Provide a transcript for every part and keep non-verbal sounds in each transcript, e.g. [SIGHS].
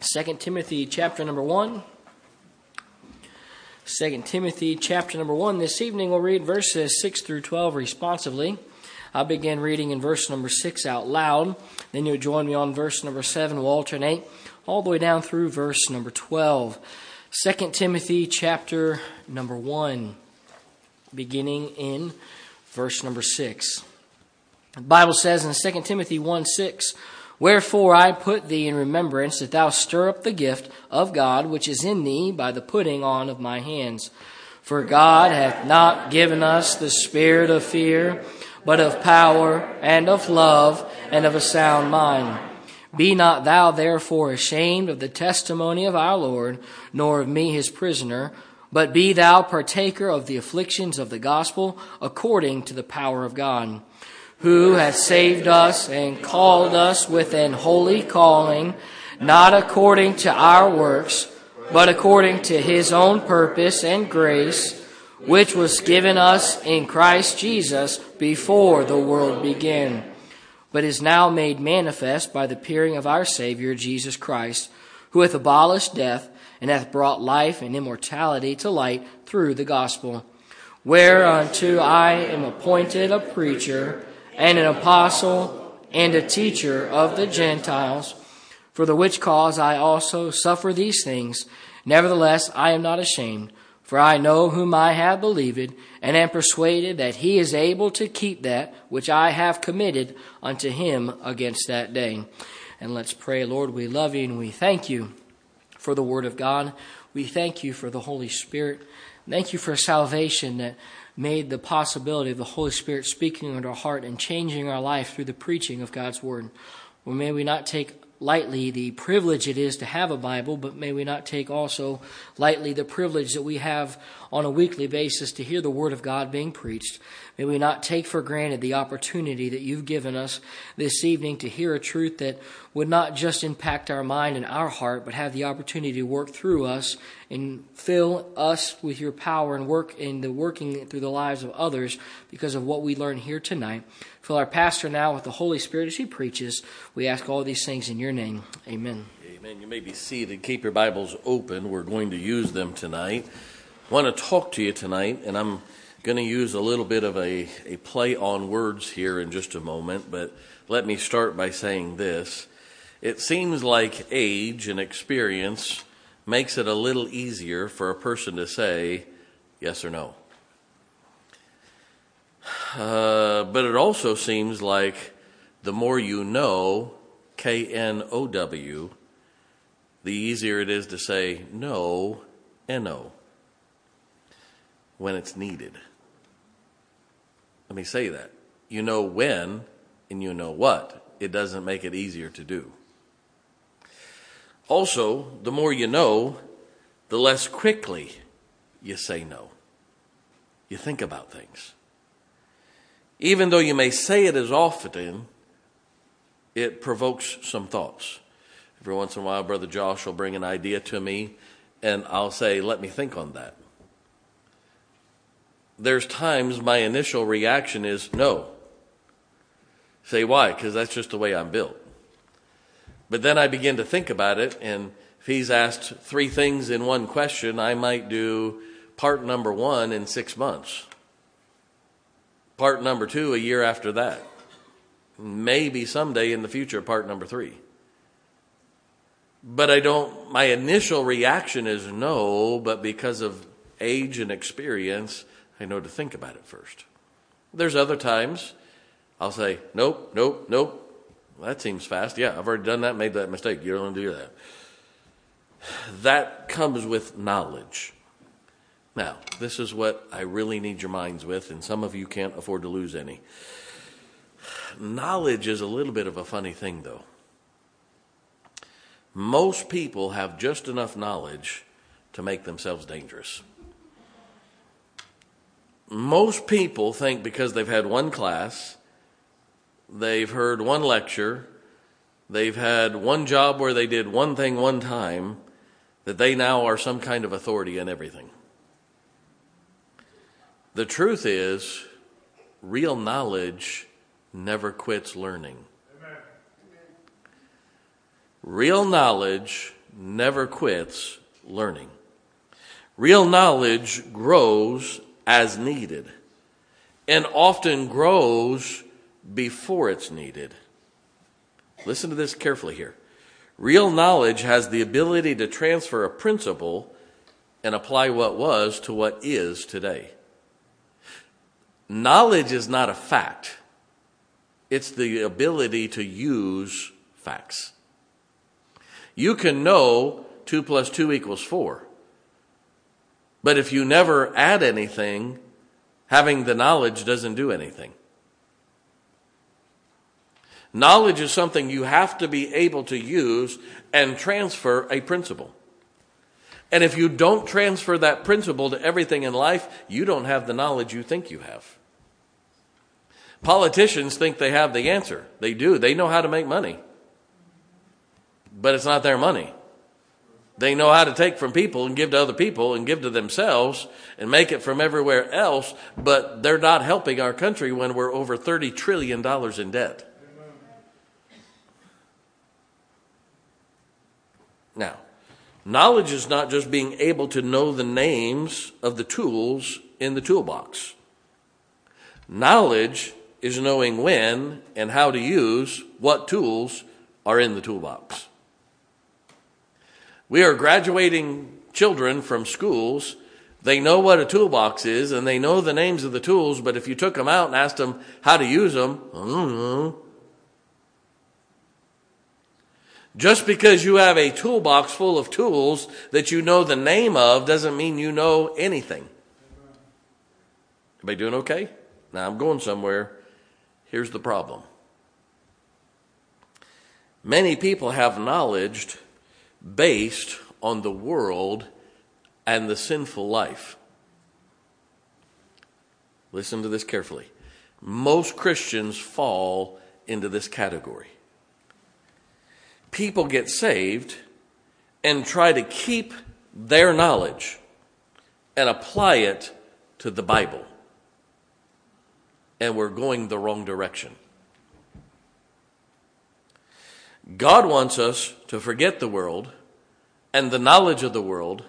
2 Timothy chapter number 1. 2 Timothy chapter number 1. This evening we'll read verses 6 through 12 responsively. I'll begin reading in verse number 6 out loud. Then you'll join me on verse number 7. We'll alternate all the way down through verse number 12. 2 Timothy chapter number 1, beginning in verse number 6. The Bible says in 2 Timothy 1 6, Wherefore I put thee in remembrance that thou stir up the gift of God which is in thee by the putting on of my hands. For God hath not given us the spirit of fear, but of power and of love and of a sound mind. Be not thou therefore ashamed of the testimony of our Lord, nor of me his prisoner, but be thou partaker of the afflictions of the gospel according to the power of God who has saved us and called us with an holy calling, not according to our works, but according to his own purpose and grace, which was given us in Christ Jesus before the world began, but is now made manifest by the appearing of our Savior Jesus Christ, who hath abolished death and hath brought life and immortality to light through the gospel, whereunto I am appointed a preacher and an apostle and a teacher of the Gentiles, for the which cause I also suffer these things. Nevertheless, I am not ashamed, for I know whom I have believed, and am persuaded that he is able to keep that which I have committed unto him against that day. And let's pray, Lord, we love you and we thank you for the word of God. We thank you for the Holy Spirit. Thank you for salvation that made the possibility of the Holy Spirit speaking into our heart and changing our life through the preaching of God's Word. Well, may we not take lightly the privilege it is to have a Bible, but may we not take also lightly the privilege that we have on a weekly basis to hear the Word of God being preached. May we not take for granted the opportunity that you've given us this evening to hear a truth that would not just impact our mind and our heart, but have the opportunity to work through us and fill us with your power and work in the working through the lives of others because of what we learn here tonight. Fill our pastor now with the Holy Spirit as he preaches. We ask all these things in your name. Amen. Amen. You may be seated. Keep your Bibles open. We're going to use them tonight. I want to talk to you tonight, and I'm going to use a little bit of a, a play on words here in just a moment, but let me start by saying this. It seems like age and experience makes it a little easier for a person to say yes or no. Uh, but it also seems like the more you know, K N O W, the easier it is to say no, N O, when it's needed. Let me say that. You know when and you know what. It doesn't make it easier to do. Also, the more you know, the less quickly you say no. You think about things. Even though you may say it as often, it provokes some thoughts. Every once in a while, Brother Josh will bring an idea to me, and I'll say, Let me think on that there's times my initial reaction is no. Say why? Because that's just the way I'm built. But then I begin to think about it, and if he's asked three things in one question, I might do part number one in six months, part number two a year after that, maybe someday in the future, part number three. But I don't, my initial reaction is no, but because of age and experience, I know to think about it first. There's other times I'll say, nope, nope, nope. That seems fast. Yeah, I've already done that, made that mistake. You don't do that. [SIGHS] That comes with knowledge. Now, this is what I really need your minds with, and some of you can't afford to lose any. Knowledge is a little bit of a funny thing, though. Most people have just enough knowledge to make themselves dangerous most people think because they've had one class, they've heard one lecture, they've had one job where they did one thing one time, that they now are some kind of authority in everything. The truth is, real knowledge never quits learning. Real knowledge never quits learning. Real knowledge grows as needed and often grows before it's needed. Listen to this carefully here. Real knowledge has the ability to transfer a principle and apply what was to what is today. Knowledge is not a fact, it's the ability to use facts. You can know 2 plus 2 equals 4. But if you never add anything, having the knowledge doesn't do anything. Knowledge is something you have to be able to use and transfer a principle. And if you don't transfer that principle to everything in life, you don't have the knowledge you think you have. Politicians think they have the answer. They do. They know how to make money. But it's not their money. They know how to take from people and give to other people and give to themselves and make it from everywhere else, but they're not helping our country when we're over $30 trillion in debt. Now, knowledge is not just being able to know the names of the tools in the toolbox. Knowledge is knowing when and how to use what tools are in the toolbox. We are graduating children from schools. They know what a toolbox is and they know the names of the tools, but if you took them out and asked them how to use them, no. Mm-hmm. Just because you have a toolbox full of tools that you know the name of doesn't mean you know anything. Everybody doing okay? Now I'm going somewhere. Here's the problem. Many people have knowledge based on the world and the sinful life. Listen to this carefully. Most Christians fall into this category people get saved and try to keep their knowledge and apply it to the Bible. And we're going the wrong direction. God wants us to forget the world and the knowledge of the world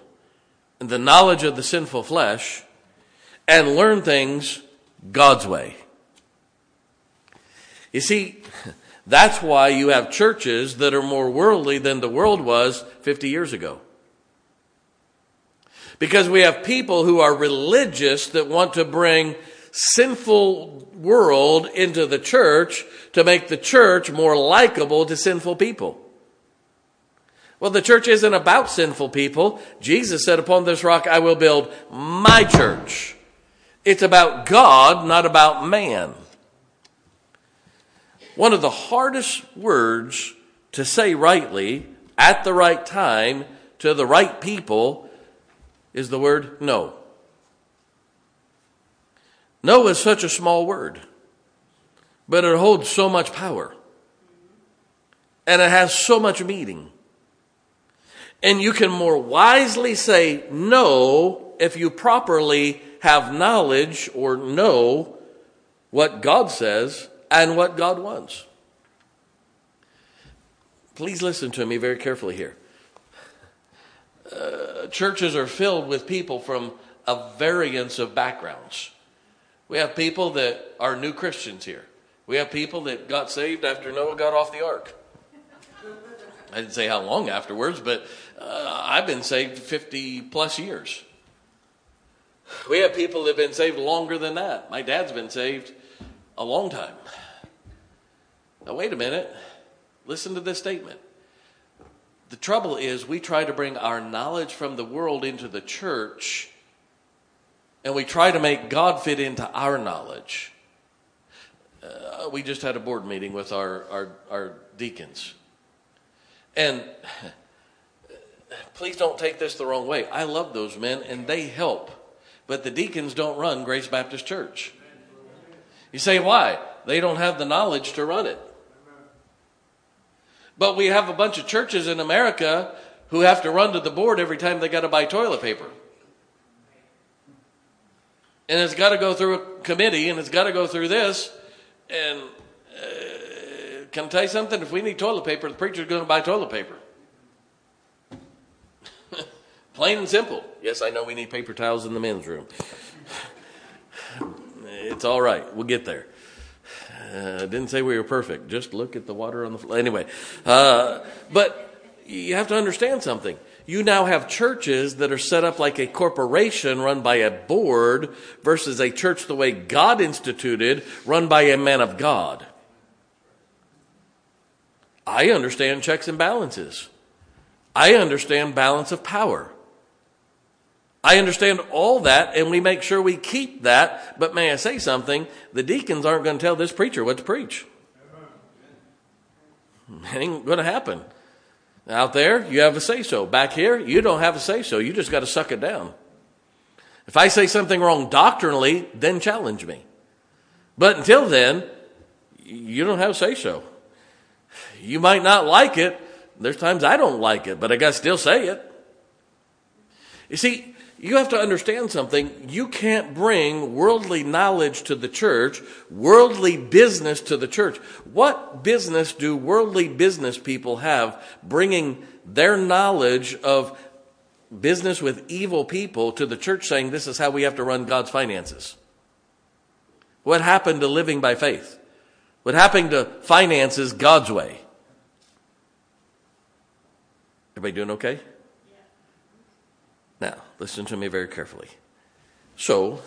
and the knowledge of the sinful flesh and learn things God's way. You see, that's why you have churches that are more worldly than the world was 50 years ago. Because we have people who are religious that want to bring sinful world into the church to make the church more likable to sinful people. Well, the church isn't about sinful people. Jesus said, Upon this rock I will build my church. It's about God, not about man. One of the hardest words to say rightly at the right time to the right people is the word no. No is such a small word, but it holds so much power. And it has so much meaning. And you can more wisely say no if you properly have knowledge or know what God says and what God wants. Please listen to me very carefully here. Uh, churches are filled with people from a variance of backgrounds. We have people that are new Christians here. We have people that got saved after Noah got off the ark. I didn't say how long afterwards, but uh, I've been saved 50 plus years. We have people that have been saved longer than that. My dad's been saved a long time. Now, wait a minute. Listen to this statement. The trouble is, we try to bring our knowledge from the world into the church, and we try to make God fit into our knowledge. Uh, we just had a board meeting with our, our, our deacons. And please don't take this the wrong way. I love those men, and they help. But the deacons don't run Grace Baptist Church. You say, why? They don't have the knowledge to run it. But we have a bunch of churches in America who have to run to the board every time they got to buy toilet paper. And it's got to go through a committee and it's got to go through this. And uh, can I tell you something? If we need toilet paper, the preacher's going to buy toilet paper. [LAUGHS] Plain and simple. Yes, I know we need paper towels in the men's room. It's all right. We'll get there. Uh, didn't say we were perfect. Just look at the water on the floor. Anyway, uh, but you have to understand something. You now have churches that are set up like a corporation run by a board versus a church the way God instituted, run by a man of God. I understand checks and balances. I understand balance of power. I understand all that, and we make sure we keep that. But may I say something? The deacons aren't going to tell this preacher what to preach. It ain't going to happen. Out there, you have a say so. Back here, you don't have a say so. You just got to suck it down. If I say something wrong doctrinally, then challenge me. But until then, you don't have say so. You might not like it. There's times I don't like it, but I got to still say it. You see, you have to understand something. You can't bring worldly knowledge to the church, worldly business to the church. What business do worldly business people have bringing their knowledge of business with evil people to the church saying this is how we have to run God's finances? What happened to living by faith? What happened to finances God's way? Everybody doing okay? Listen to me very carefully. So,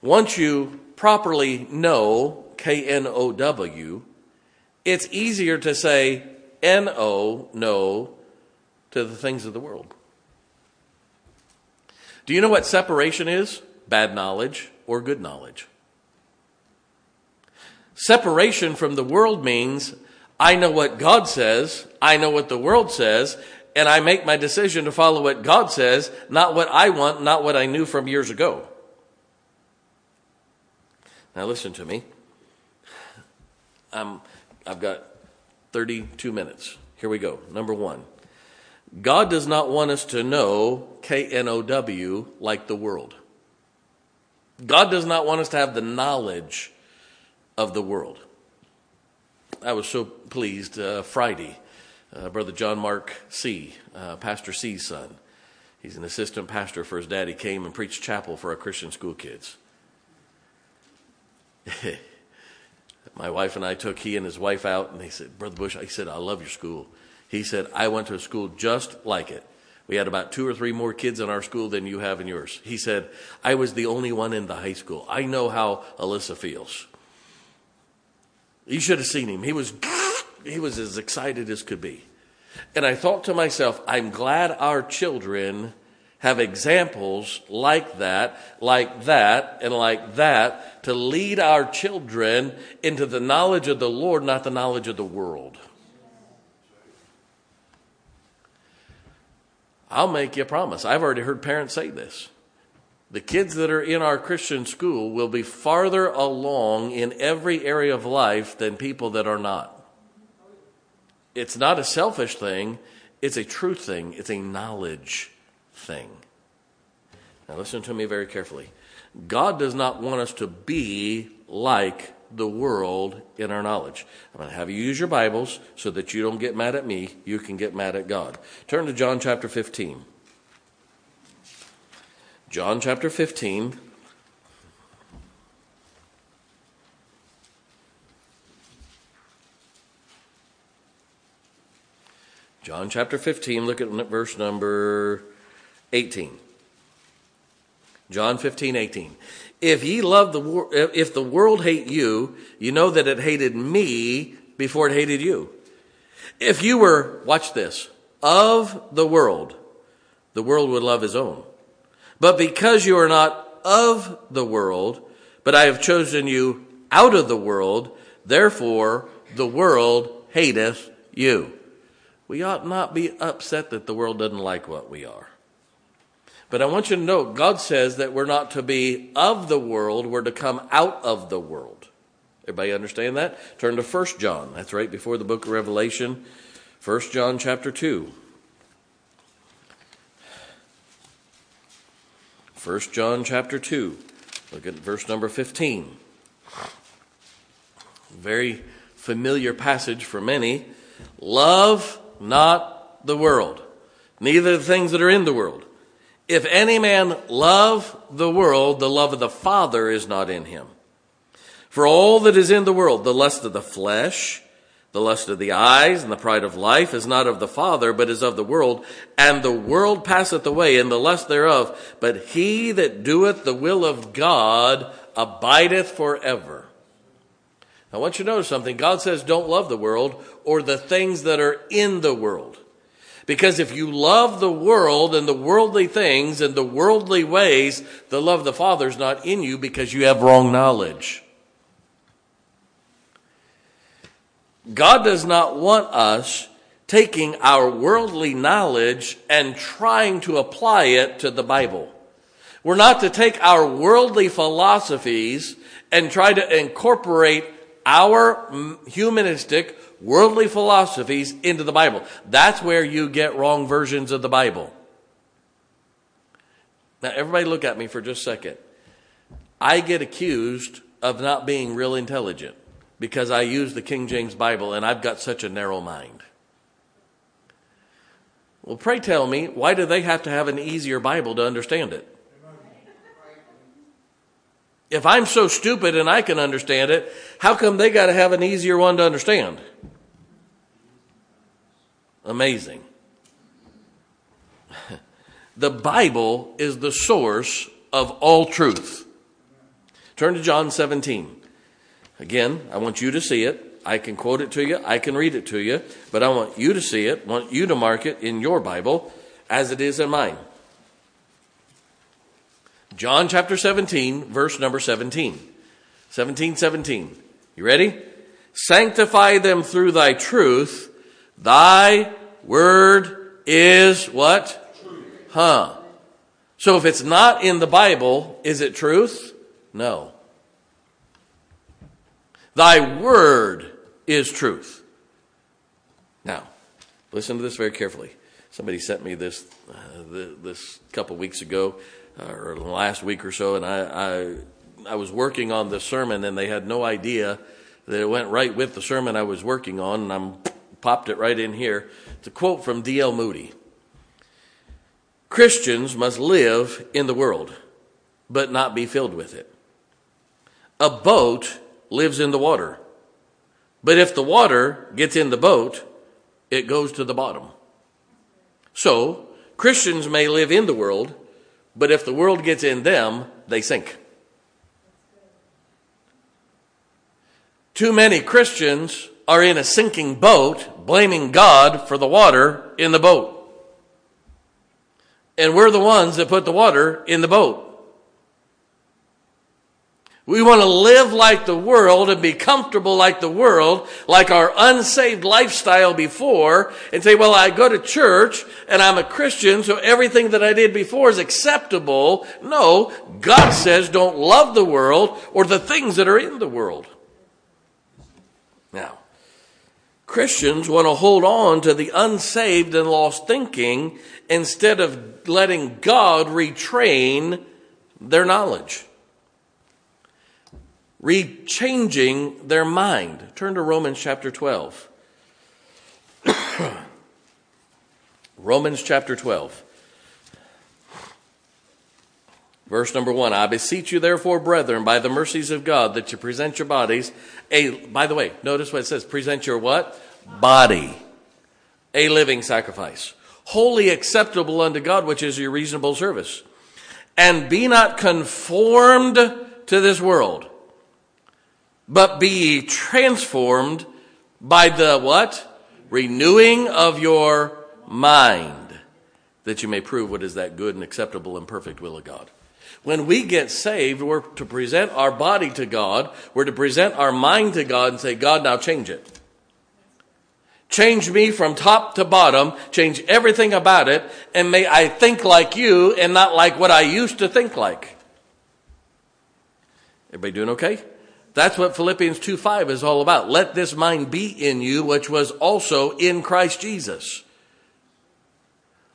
once you properly know K N O W, it's easier to say N O, no, to the things of the world. Do you know what separation is? Bad knowledge or good knowledge. Separation from the world means I know what God says, I know what the world says, and I make my decision to follow what God says, not what I want, not what I knew from years ago. Now, listen to me. I'm, I've got 32 minutes. Here we go. Number one God does not want us to know K N O W like the world. God does not want us to have the knowledge of the world. I was so pleased uh, Friday uh, Brother John Mark C., uh, Pastor C's son. He's an assistant pastor for his dad. He came and preached chapel for our Christian school kids. [LAUGHS] My wife and I took he and his wife out, and they said, Brother Bush, I said, I love your school. He said, I went to a school just like it. We had about two or three more kids in our school than you have in yours. He said, I was the only one in the high school. I know how Alyssa feels. You should have seen him. He was he was as excited as could be. And I thought to myself, I'm glad our children have examples like that, like that, and like that to lead our children into the knowledge of the Lord, not the knowledge of the world. I'll make you a promise. I've already heard parents say this. The kids that are in our Christian school will be farther along in every area of life than people that are not it's not a selfish thing, it's a truth thing, it's a knowledge thing. Now, listen to me very carefully. God does not want us to be like the world in our knowledge. I'm going to have you use your Bibles so that you don't get mad at me, you can get mad at God. Turn to John chapter 15. John chapter 15. John chapter 15, look at verse number 18. John 15, 18. If ye love the wor- if the world hate you, you know that it hated me before it hated you. If you were, watch this, of the world, the world would love his own. But because you are not of the world, but I have chosen you out of the world, therefore the world hateth you. We ought not be upset that the world doesn't like what we are. But I want you to know God says that we're not to be of the world, we're to come out of the world. Everybody understand that? Turn to 1 John. That's right before the book of Revelation. 1 John chapter 2. 1 John chapter 2. Look at verse number 15. Very familiar passage for many. Love not the world, neither the things that are in the world. If any man love the world, the love of the Father is not in him. For all that is in the world, the lust of the flesh, the lust of the eyes, and the pride of life is not of the Father, but is of the world. And the world passeth away, and the lust thereof. But he that doeth the will of God abideth forever. I want you to notice something. God says don't love the world or the things that are in the world. Because if you love the world and the worldly things and the worldly ways, the love of the Father is not in you because you have wrong knowledge. God does not want us taking our worldly knowledge and trying to apply it to the Bible. We're not to take our worldly philosophies and try to incorporate our humanistic worldly philosophies into the Bible. That's where you get wrong versions of the Bible. Now, everybody look at me for just a second. I get accused of not being real intelligent because I use the King James Bible and I've got such a narrow mind. Well, pray tell me, why do they have to have an easier Bible to understand it? If I'm so stupid and I can understand it, how come they got to have an easier one to understand? Amazing. [LAUGHS] The Bible is the source of all truth. Turn to John 17. Again, I want you to see it. I can quote it to you, I can read it to you, but I want you to see it, want you to mark it in your Bible as it is in mine. John chapter 17, verse number 17. 17, 17. You ready? Sanctify them through thy truth. Thy word is what? Truth. Huh. So if it's not in the Bible, is it truth? No. Thy word is truth. Now, listen to this very carefully. Somebody sent me this uh, this couple weeks ago Uh, or last week or so, and I, I, I was working on the sermon, and they had no idea that it went right with the sermon I was working on, and I'm popped it right in here. It's a quote from D.L. Moody. Christians must live in the world, but not be filled with it. A boat lives in the water, but if the water gets in the boat, it goes to the bottom. So, Christians may live in the world, but if the world gets in them, they sink. Too many Christians are in a sinking boat, blaming God for the water in the boat. And we're the ones that put the water in the boat. We want to live like the world and be comfortable like the world, like our unsaved lifestyle before, and say, well, I go to church and I'm a Christian, so everything that I did before is acceptable. No, God says don't love the world or the things that are in the world. Now, Christians want to hold on to the unsaved and lost thinking instead of letting God retrain their knowledge rechanging their mind. Turn to Romans chapter 12. [COUGHS] Romans chapter 12. Verse number one, I beseech you therefore, brethren, by the mercies of God, that you present your bodies a, by the way, notice what it says, present your what? Body. A living sacrifice. Wholly acceptable unto God, which is your reasonable service. And be not conformed to this world but be transformed by the what? Renewing of your mind, that you may prove what is that good and acceptable and perfect will of God. When we get saved, we're to present our body to God, we're to present our mind to God and say, God, now change it. Change me from top to bottom, change everything about it, and may I think like you and not like what I used to think like. Everybody doing okay? That's what Philippians 2 5 is all about. Let this mind be in you, which was also in Christ Jesus.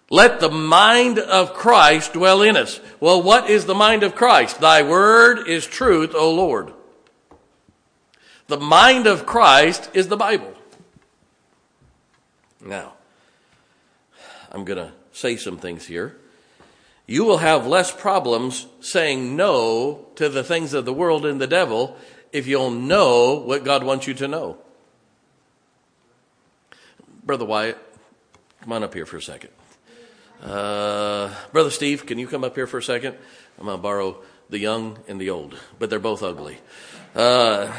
Let the mind of Christ dwell in us. Well, what is the mind of Christ? Thy word is truth, O Lord. The mind of Christ is the Bible. Now, I'm going to say some things here. You will have less problems saying no to the things of the world and the devil if you'll know what God wants you to know. Brother Wyatt, come on up here for a second. Uh, Brother Steve, can you come up here for a second? I'm going to borrow the young and the old, but they're both ugly. Uh,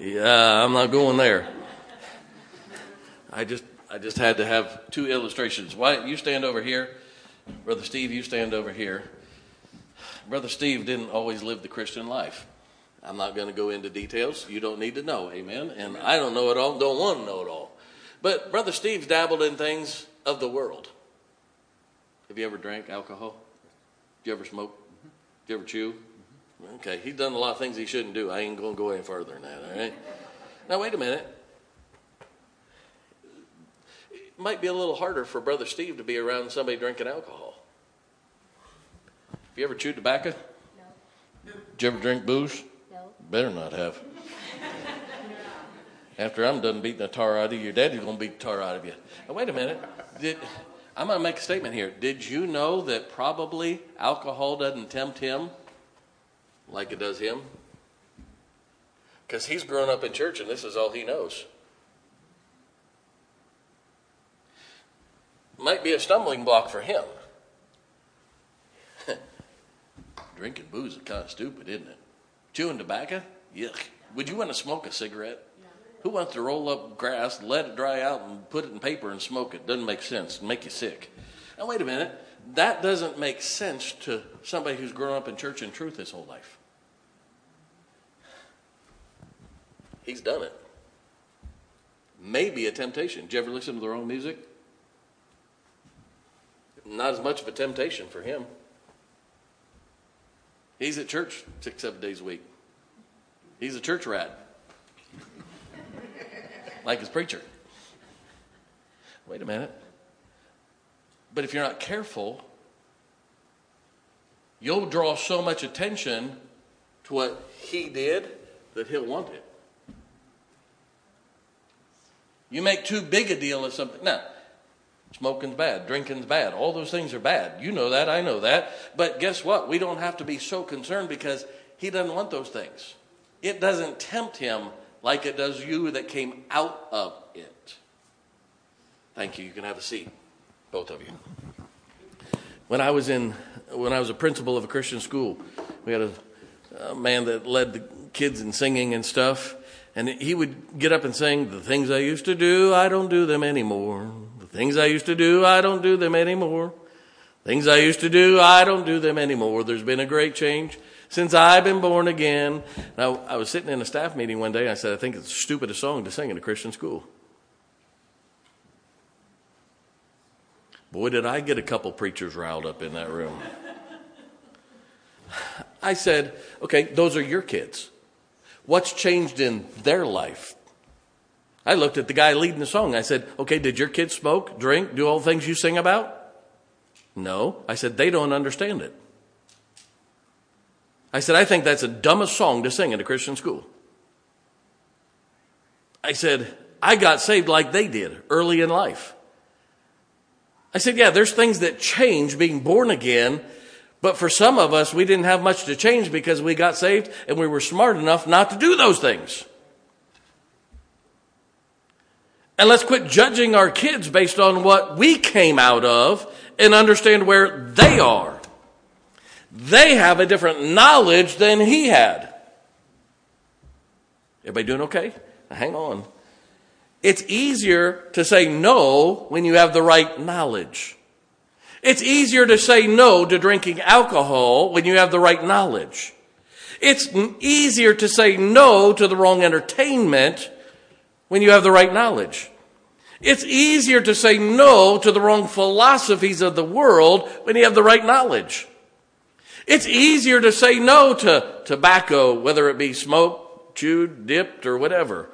yeah, I'm not going there. I just, I just had to have two illustrations. Why you stand over here, brother Steve? You stand over here. Brother Steve didn't always live the Christian life. I'm not going to go into details. You don't need to know, amen. And I don't know it all. Don't want to know it all. But brother Steve's dabbled in things of the world. Have you ever drank alcohol? Did you ever smoke? Did you ever chew? Okay, he's done a lot of things he shouldn't do. I ain't going to go any further than that, all right? Now, wait a minute. It might be a little harder for Brother Steve to be around somebody drinking alcohol. Have you ever chewed tobacco? No. Did you ever drink booze? Better not have. After I'm done beating the tar out of you, your daddy's going to beat the tar out of you. Now, wait a minute. Did, I'm going to make a statement here. Did you know that probably alcohol doesn't tempt him like it does him? Because he's grown up in church and this is all he knows. Might be a stumbling block for him. [LAUGHS] Drinking booze is kind of stupid, isn't it? Chewing tobacco? Yuck. Would you want to smoke a cigarette? Who wants to roll up grass, let it dry out, and put it in paper and smoke it? Doesn't make sense. Make you sick. Now, wait a minute. That doesn't make sense to somebody who's grown up in church and truth his whole life. He's done it. Maybe a temptation. Did you ever listen to the wrong music? Not as much of a temptation for him. He's at church six, seven days a week. He's a church rat, like his preacher. Wait a minute. But if you're not careful, you'll draw so much attention to what he did that he'll want it. You make too big a deal of something. Now, smoking's bad, drinking's bad. All those things are bad. You know that, I know that. But guess what? We don't have to be so concerned because he doesn't want those things. It doesn't tempt him like it does you that came out of it. Thank you. You can have a seat, both of you. When I was in, when I was a principal of a Christian school, we had a, a man that led the kids in singing and stuff. And he would get up and sing, The things I used to do, I don't do them anymore. Things I used to do, I don't do them anymore. Things I used to do, I don't do them anymore. There's been a great change since I've been born again. Now, I was sitting in a staff meeting one day and I said, I think it's the stupidest song to sing in a Christian school. Boy, did I get a couple preachers riled up in that room. I said, okay, those are your kids. What's changed in their life? I looked at the guy leading the song. I said, okay, did your kids smoke, drink, do all the things you sing about? No. I said, they don't understand it. I said, I think that's the dumbest song to sing in a Christian school. I said, I got saved like they did early in life. I said, yeah, there's things that change being born again but for some of us, we didn't have much to change because we got saved and we were smart enough not to do those things. And let's quit judging our kids based on what we came out of and understand where they are. They have a different knowledge than he had. Everybody doing okay? Hang on. It's easier to say no when you have the right knowledge. It's easier to say no to drinking alcohol when you have the right knowledge. It's easier to say no to the wrong entertainment when you have the right knowledge. It's easier to say no to the wrong philosophies of the world when you have the right knowledge. It's easier to say no to tobacco, whether it be smoked, chewed, dipped, or whatever.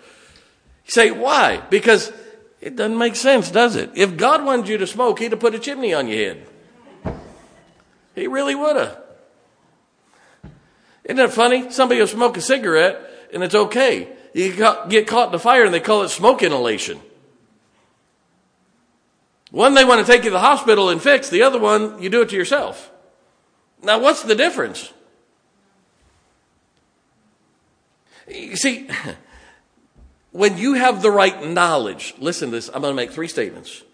You say, why? Because it doesn't make sense, does it? If God wanted you to smoke, He'd have put a chimney on your head. He really would have. Isn't it funny? Somebody will smoke a cigarette and it's okay. You get caught in the fire and they call it smoke inhalation. One they want to take you to the hospital and fix, the other one you do it to yourself. Now, what's the difference? You see, [LAUGHS] when you have the right knowledge, listen to this, I'm going to make three statements.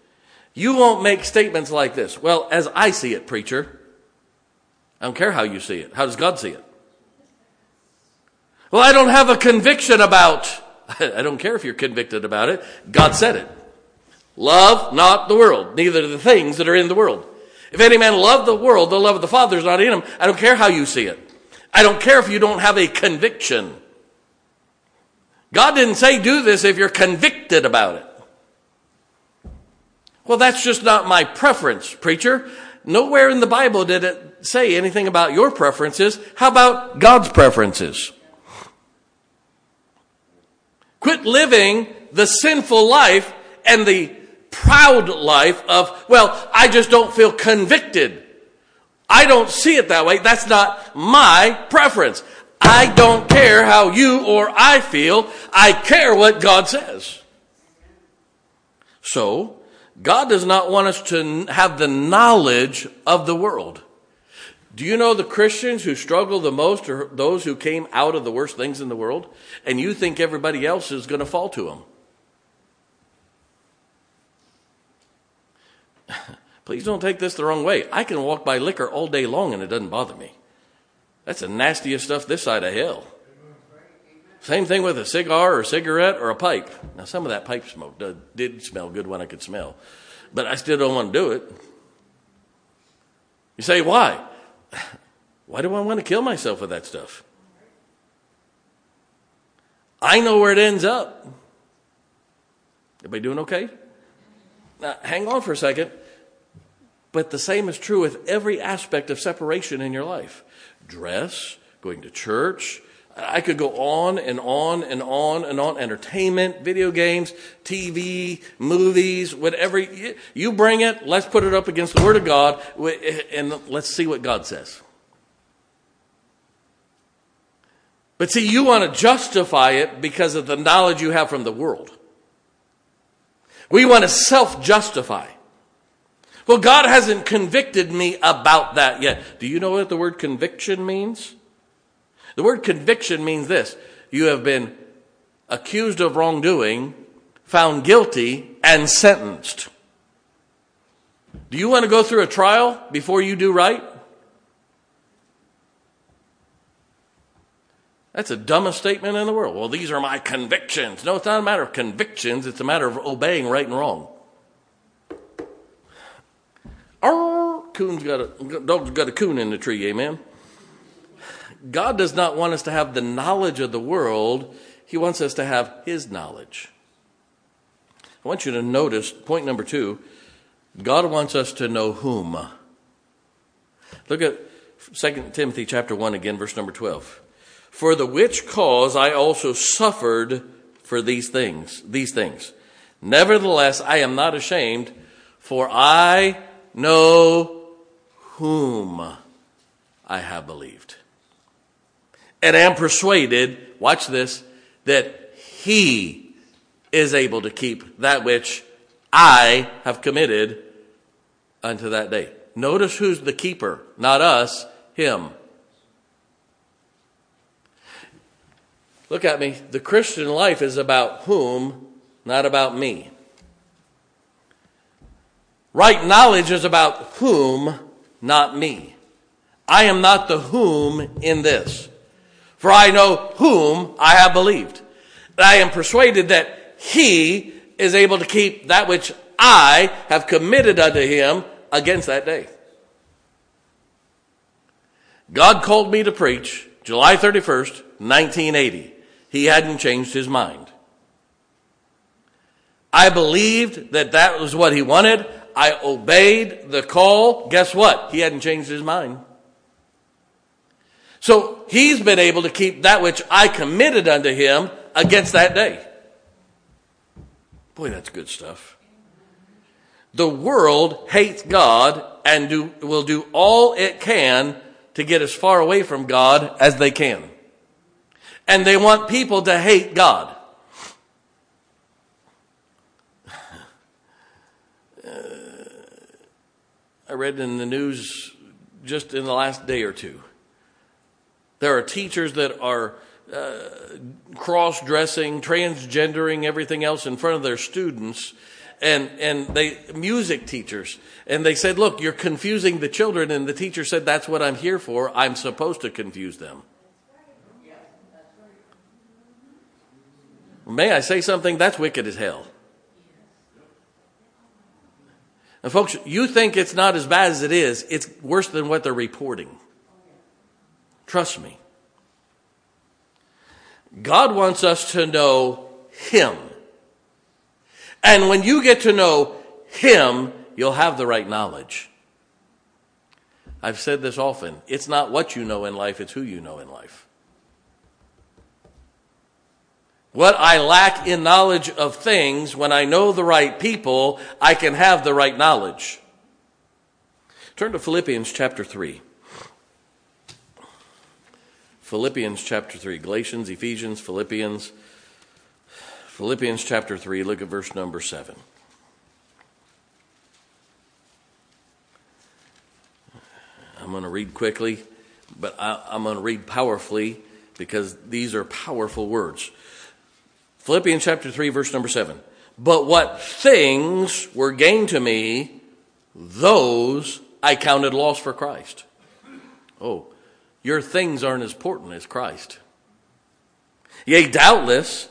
You won't make statements like this. Well, as I see it, preacher, I don't care how you see it. How does God see it? Well, I don't have a conviction about, [LAUGHS] I don't care if you're convicted about it. God said it. Love not the world, neither the things that are in the world. If any man love the world, the love of the Father is not in him. I don't care how you see it. I don't care if you don't have a conviction. God didn't say do this if you're convicted about it. Well, that's just not my preference, preacher. Nowhere in the Bible did it say anything about your preferences. How about God's preferences? Quit living the sinful life and the proud life of, well, I just don't feel convicted. I don't see it that way. That's not my preference. I don't care how you or I feel. I care what God says. So, God does not want us to have the knowledge of the world. Do you know the Christians who struggle the most are those who came out of the worst things in the world? And you think everybody else is going to fall to them. Please don't take this the wrong way. I can walk by liquor all day long and it doesn't bother me. That's the nastiest stuff this side of hell. Same thing with a cigar or a cigarette or a pipe. Now, some of that pipe smoke did, did smell good when I could smell, but I still don't want to do it. You say, why? [SIGHS] Why do I want to kill myself with that stuff? I know where it ends up. Everybody doing okay? Now, hang on for a second. But the same is true with every aspect of separation in your life dress, going to church. I could go on and on and on and on. Entertainment, video games, TV, movies, whatever. You bring it, let's put it up against the Word of God, and let's see what God says. But see, you want to justify it because of the knowledge you have from the world. We want to self justify. Well, God hasn't convicted me about that yet. Do you know what the word conviction means? The word conviction means this you have been accused of wrongdoing, found guilty, and sentenced. Do you want to go through a trial before you do right? That's the dumbest statement in the world. Well, these are my convictions. No, it's not a matter of convictions, it's a matter of obeying right and wrong. Coon's got a dog's got a coon in the tree, amen. God does not want us to have the knowledge of the world, He wants us to have His knowledge. I want you to notice point number two God wants us to know whom. Look at 2 Timothy chapter 1 again, verse number 12. For the which cause I also suffered for these things, these things. Nevertheless, I am not ashamed, for I know whom I have believed. And am persuaded, watch this, that he is able to keep that which I have committed unto that day. Notice who's the keeper, not us, him. Look at me. The Christian life is about whom, not about me. Right knowledge is about whom, not me. I am not the whom in this. For I know whom I have believed. I am persuaded that he is able to keep that which I have committed unto him against that day. God called me to preach July 31st, 1980. He hadn't changed his mind. I believed that that was what he wanted. I obeyed the call. Guess what? He hadn't changed his mind. So he's been able to keep that which I committed unto him against that day. Boy, that's good stuff. The world hates God and do, will do all it can to get as far away from God as they can. And they want people to hate God. I read in the news just in the last day or two. There are teachers that are uh, cross dressing, transgendering, everything else in front of their students. And, and they, music teachers. And they said, look, you're confusing the children. And the teacher said, that's what I'm here for. I'm supposed to confuse them. May I say something? That's wicked as hell. And folks, you think it's not as bad as it is. It's worse than what they're reporting. Trust me. God wants us to know Him. And when you get to know Him, you'll have the right knowledge. I've said this often. It's not what you know in life, it's who you know in life. What I lack in knowledge of things, when I know the right people, I can have the right knowledge. Turn to Philippians chapter 3. Philippians chapter 3. Galatians, Ephesians, Philippians. Philippians chapter 3, look at verse number 7. I'm going to read quickly, but I, am going to read powerfully because these are powerful words. Philippians chapter 3, verse number 7. But what things were gained to me, those I counted loss for Christ. Oh, your things aren't as important as Christ. Yea, doubtless,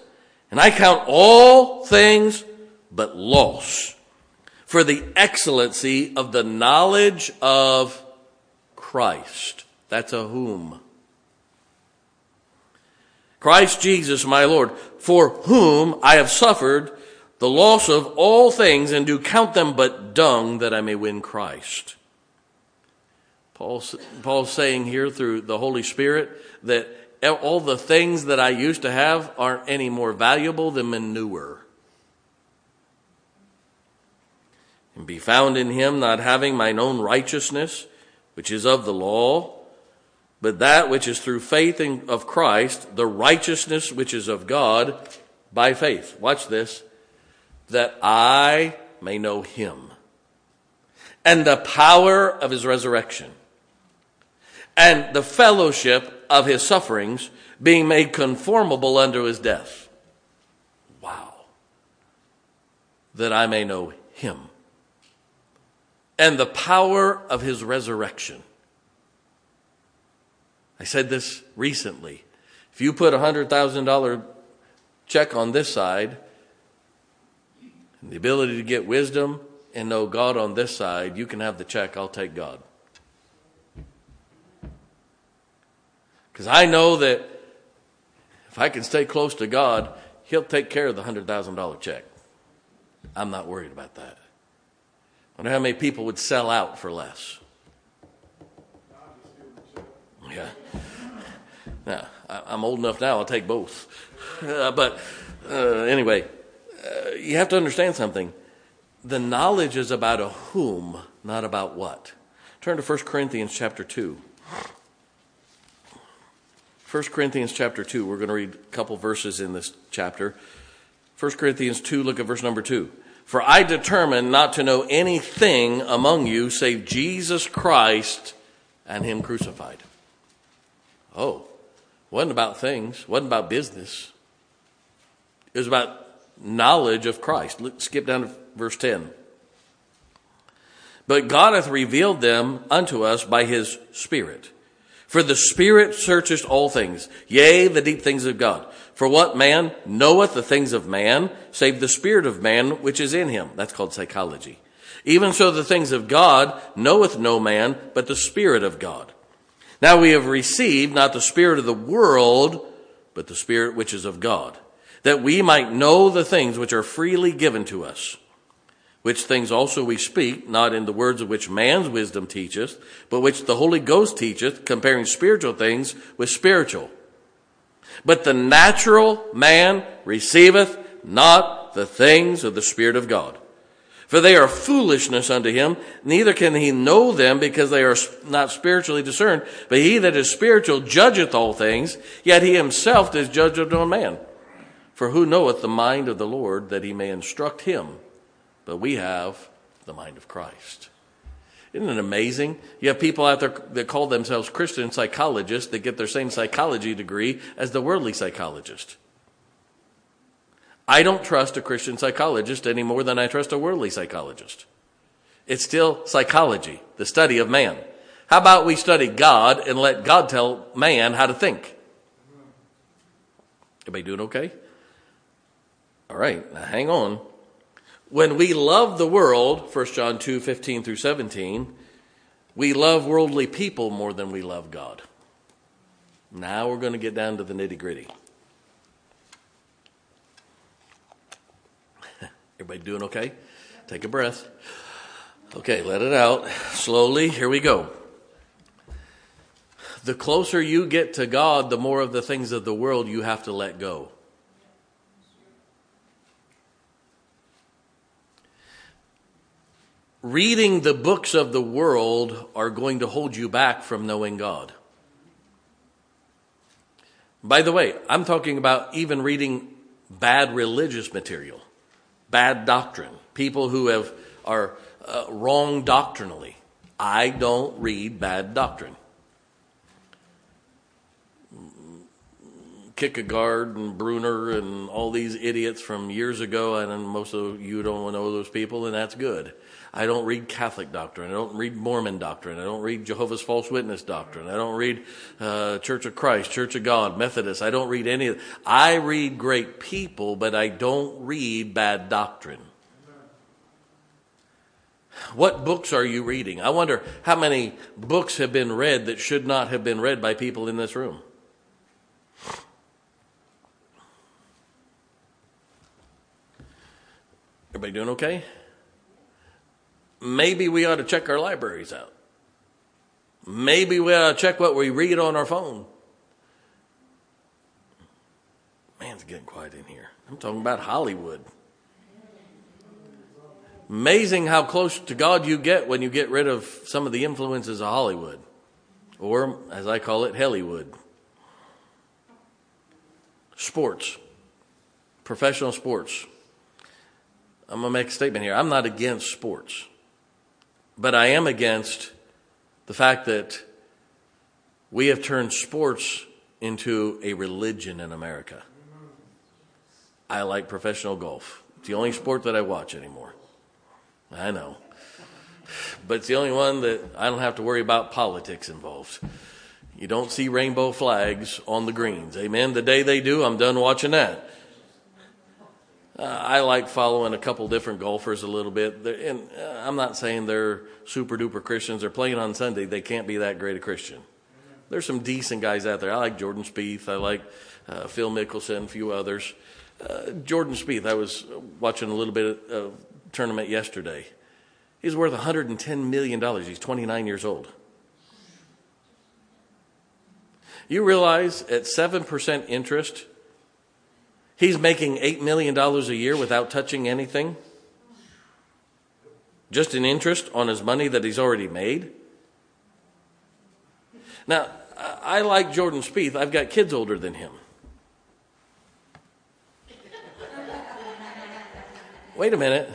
and I count all things but loss for the excellency of the knowledge of Christ. That's a whom. Christ Jesus, my Lord, for whom I have suffered the loss of all things and do count them but dung that I may win Christ. Paul's, Paul's saying here through the Holy Spirit that all the things that I used to have aren't any more valuable than manure. And be found in him, not having mine own righteousness, which is of the law, but that which is through faith in, of Christ, the righteousness which is of God by faith. Watch this. That I may know him and the power of his resurrection and the fellowship of his sufferings being made conformable unto his death. Wow. That I may know him and the power of his resurrection I said this recently. If you put a $100,000 check on this side, and the ability to get wisdom and know God on this side, you can have the check. I'll take God. Because I know that if I can stay close to God, He'll take care of the $100,000 check. I'm not worried about that. I wonder how many people would sell out for less. Yeah. Now, I'm old enough now, I'll take both. Uh, but uh, anyway, uh, you have to understand something. The knowledge is about a whom, not about what. Turn to 1 Corinthians chapter 2. 1 Corinthians chapter 2. We're going to read a couple verses in this chapter. 1 Corinthians 2, look at verse number 2. For I determined not to know anything among you save Jesus Christ and Him crucified. Oh, wasn't about things, wasn't about business. It was about knowledge of Christ. Let's skip down to verse 10. But God hath revealed them unto us by his Spirit. For the Spirit searcheth all things, yea, the deep things of God. For what man knoweth the things of man, save the Spirit of man which is in him? That's called psychology. Even so, the things of God knoweth no man, but the Spirit of God. Now we have received not the Spirit of the world, but the Spirit which is of God, that we might know the things which are freely given to us. Which things also we speak, not in the words of which man's wisdom teacheth, but which the Holy Ghost teacheth, comparing spiritual things with spiritual. But the natural man receiveth not the things of the Spirit of God for they are foolishness unto him, neither can he know them because they are not spiritually discerned. But he that is spiritual judgeth all things, yet he himself is judge of no man. For who knoweth the mind of the Lord that he may instruct him? But we have the mind of Christ. Isn't it amazing? You have people out there that call themselves Christian psychologists that get their same psychology degree as the worldly psychologist. I don't trust a Christian psychologist any more than I trust a worldly psychologist. It's still psychology, the study of man. How about we study God and let God tell man how to think? Everybody doing okay? All right, now hang on. When we love the world, 1 John 2 15 through 17, we love worldly people more than we love God. Now we're going to get down to the nitty gritty. Everybody doing okay? Take a breath. Okay, let it out. Slowly, here we go. The closer you get to God, the more of the things of the world you have to let go. reading the books of the world are going to hold you back from knowing God. By the way, I'm talking about even reading bad religious material, bad doctrine, people who have are uh, wrong doctrinally. I don't read bad doctrine. Kierkegaard and Brunner and all these idiots from years ago, and most of you don't know those people, and that's good. I don't read Catholic doctrine. I don't read Mormon doctrine. I don't read Jehovah's False Witness doctrine. I don't read uh, Church of Christ, Church of God, Methodist. I don't read any of. I read great people, but I don't read bad doctrine. What books are you reading? I wonder how many books have been read that should not have been read by people in this room. Everybody doing okay? maybe we ought to check our libraries out. Maybe we ought to check what we read on our phone. Man's getting quiet in here. I'm talking about Hollywood. Amazing how close to God you get when you get rid of some of the influences of Hollywood, or as I call it, Hollywood. Sports, professional sports. I'm going to make a statement here. I'm not against sports. But I am against the fact that we have turned sports into a religion in America. I like professional golf. It's the only sport that I watch anymore. I know. But it's the only one that I don't have to worry about politics involved. You don't see rainbow flags on the greens. Amen. The day they do, I'm done watching that. Uh, I like following a couple different golfers a little bit. And uh, I'm not saying they're super duper Christians. They're playing on Sunday. They can't be that great a Christian. There's some decent guys out there. I like Jordan Spieth. I like uh, Phil Mickelson, a few others. Uh, Jordan Spieth, I was watching a little bit of tournament yesterday. He's worth $110 million. He's 29 years old. You realize at 7% interest, He's making $8 million a year without touching anything? Just in interest on his money that he's already made? Now, I like Jordan Spieth. I've got kids older than him. Wait a minute.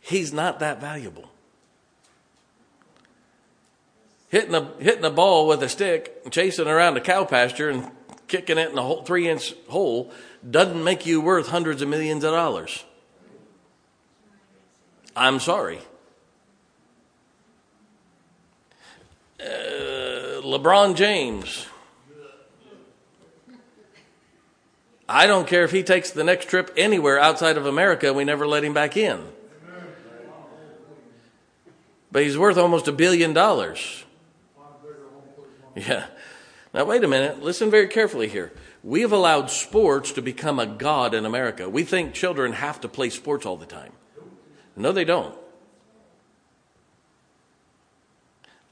He's not that valuable. Hitting a, hitting a ball with a stick, chasing around a cow pasture, and kicking it in a three inch hole doesn't make you worth hundreds of millions of dollars. I'm sorry. Uh, LeBron James. I don't care if he takes the next trip anywhere outside of America, we never let him back in. But he's worth almost a billion dollars. Yeah. Now, wait a minute. Listen very carefully here. We have allowed sports to become a god in America. We think children have to play sports all the time. No, they don't.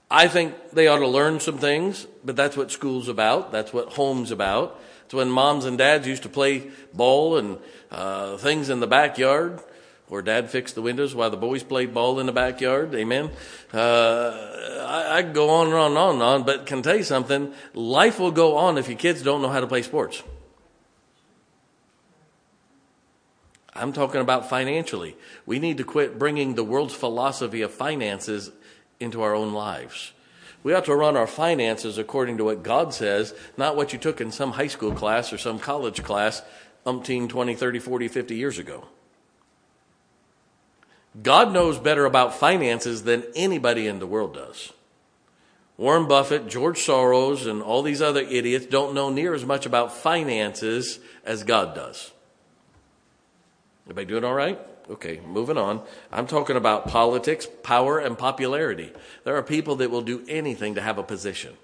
I think they ought to learn some things, but that's what school's about. That's what home's about. It's when moms and dads used to play ball and uh, things in the backyard or dad fixed the windows while the boys played ball in the backyard. Amen. Uh, I, I could go on and on and on and on, but can tell you something. Life will go on if your kids don't know how to play sports. I'm talking about financially. We need to quit bringing the world's philosophy of finances into our own lives. We ought to run our finances according to what God says, not what you took in some high school class or some college class umpteen, 20, 30, 40, 50 years ago. God knows better about finances than anybody in the world does. Warren Buffett, George Soros, and all these other idiots don't know near as much about finances as God does. Everybody doing all right? Okay, moving on. I'm talking about politics, power, and popularity. There are people that will do anything to have a position.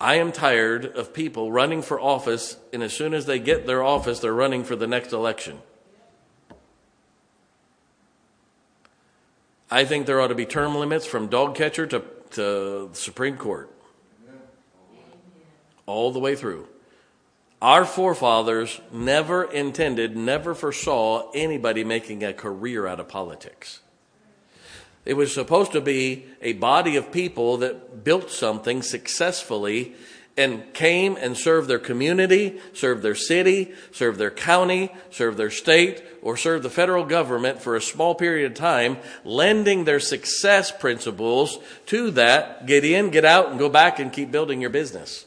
I am tired of people running for office, and as soon as they get their office, they're running for the next election. I think there ought to be term limits from dog catcher to, to the Supreme Court. All the way through. Our forefathers never intended, never foresaw anybody making a career out of politics. It was supposed to be a body of people that built something successfully and came and served their community, served their city, served their county, served their state, or served the federal government for a small period of time, lending their success principles to that. Get in, get out, and go back and keep building your business.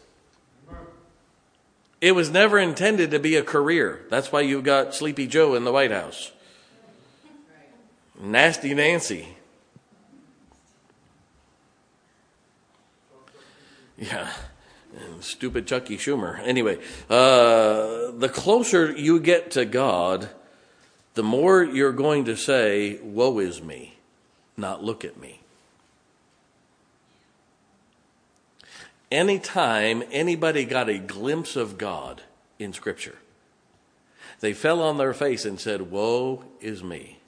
It was never intended to be a career. That's why you got Sleepy Joe in the White House. Nasty Nancy. Yeah. Stupid Chucky Schumer. Anyway, uh, the closer you get to God, the more you're going to say, Woe is me, not look at me. Anytime anybody got a glimpse of God in Scripture, they fell on their face and said, Woe is me.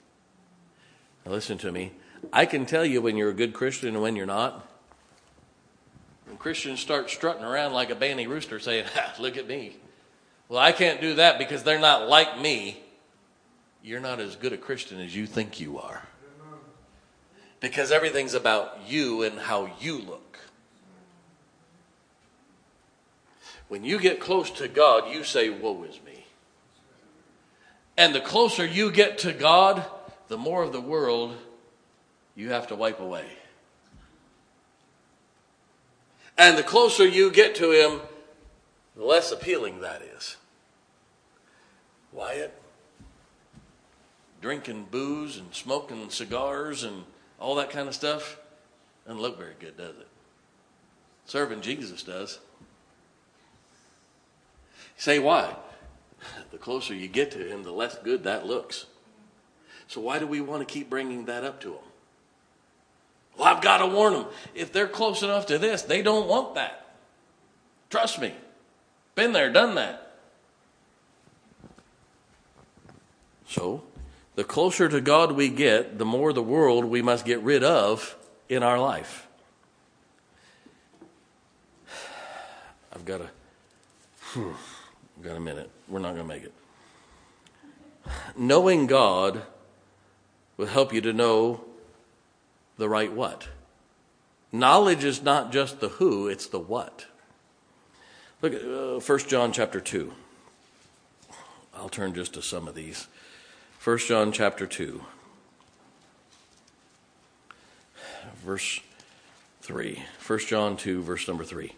Now, listen to me. I can tell you when you're a good Christian and when you're not. Christians start strutting around like a banny rooster saying, [LAUGHS] ah, Look at me. Well, I can't do that because they're not like me. You're not as good a Christian as you think you are. Because everything's about you and how you look. When you get close to God, you say, Woe is me. And the closer you get to God, the more of the world you have to wipe away. And the closer you get to Him, the less appealing that is. Wyatt, drinking booze and smoking cigars and all that kind of stuff doesn't look very good, does it? Serving Jesus does. Say why? The closer you get to him, the less good that looks. So why do we want to keep bringing that up to him? Well, I've got to warn them. If they're close enough to this, they don't want that. Trust me. Been there, done that. So, the closer to God we get, the more the world we must get rid of in our life. [SIGHS] I've got. We've got a minute. We're not going to make it. [SIGHS] Knowing God will help you to know the right what. Knowledge is not just the who, it's the what. Look at uh, 1 John chapter 2. I'll turn just to some of these. 1 John chapter 2. Verse 3. 1 John 2, verse number 3.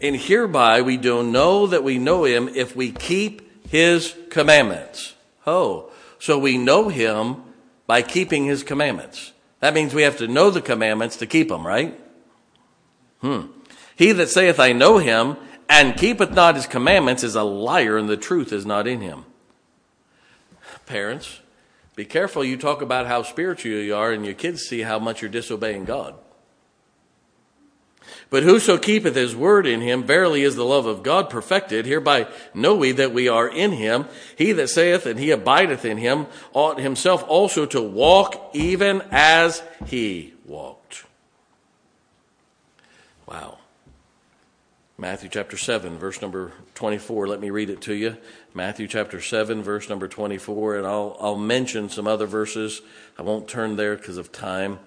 And hereby we do know that we know him if we keep his commandments. Oh, so we know him by keeping his commandments. That means we have to know the commandments to keep them, right? Hmm. He that saith, I know him, and keepeth not his commandments is a liar, and the truth is not in him. Parents, be careful you talk about how spiritual you are, and your kids see how much you're disobeying God. But whoso keepeth his word in him, verily is the love of God perfected. Hereby know we that we are in him. He that saith and he abideth in him ought himself also to walk even as he walked. Wow. Matthew chapter 7, verse number 24. Let me read it to you. Matthew chapter 7, verse number 24. And I'll, I'll mention some other verses. I won't turn there because of time.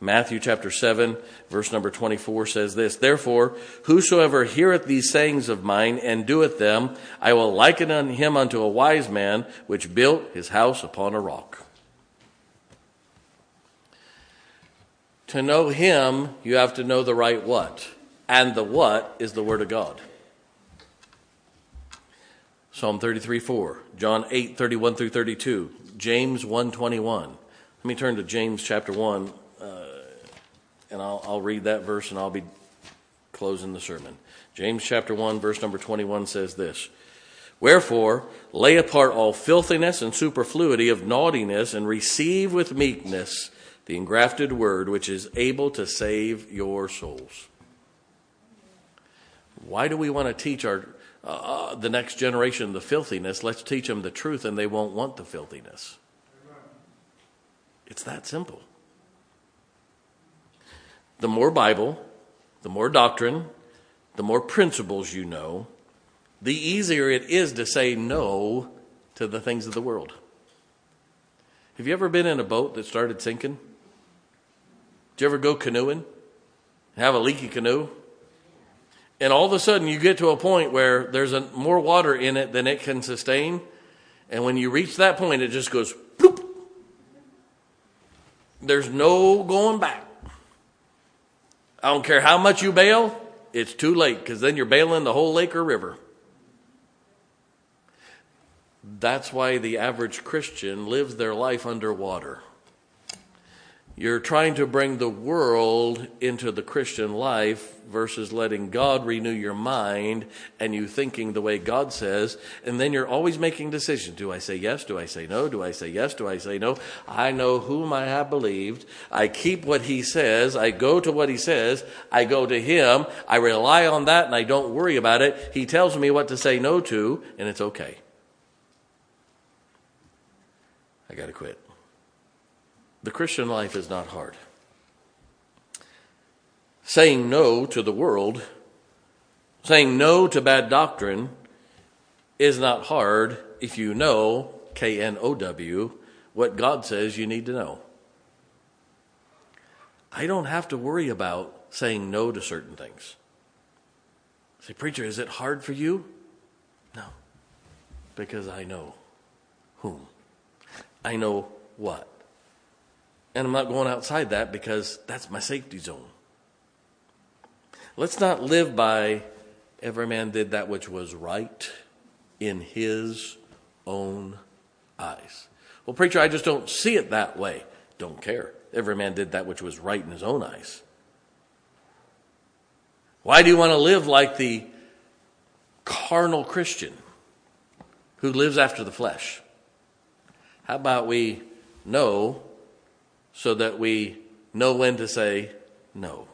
Matthew chapter 7, verse number 24 says this Therefore, whosoever heareth these sayings of mine and doeth them, I will liken him unto a wise man which built his house upon a rock. To know him, you have to know the right what. And the what is the Word of God. Psalm 33 4, John 8 31 through 32, James 1 21. Let me turn to James chapter 1 and I'll, I'll read that verse and I'll be closing the sermon. James chapter 1, verse number 21 says this Wherefore, lay apart all filthiness and superfluity of naughtiness, and receive with meekness the engrafted word which is able to save your souls. Why do we want to teach our uh, uh the next generation the filthiness? Let's teach them the truth, and they won't want the filthiness. It's that simple. The more Bible, the more doctrine, the more principles you know, the easier it is to say no to the things of the world. Have you ever been in a boat that started sinking? Did you ever go canoeing? Have a leaky canoe? And all of a sudden you get to a point where there's a, more water in it than it can sustain. And when you reach that point, it just goes bloop. There's no going back. I don't care how much you bail, it's too late because then you're bailing the whole lake or river. That's why the average Christian lives their life underwater. You're trying to bring the world into the Christian life versus letting God renew your mind and you thinking the way God says. And then you're always making decisions. Do I say yes? Do I say no? Do I say yes? Do I say no? I know whom I have believed. I keep what he says. I go to what he says. I go to him. I rely on that and I don't worry about it. He tells me what to say no to and it's okay. I got to quit. The Christian life is not hard. Saying no to the world, saying no to bad doctrine, is not hard if you know, K N O W, what God says you need to know. I don't have to worry about saying no to certain things. Say, preacher, is it hard for you? No, because I know whom. I know what. And I'm not going outside that because that's my safety zone. Let's not live by every man did that which was right in his own eyes. Well, preacher, I just don't see it that way. Don't care. Every man did that which was right in his own eyes. Why do you want to live like the carnal Christian who lives after the flesh? How about we know so that we know when to say no.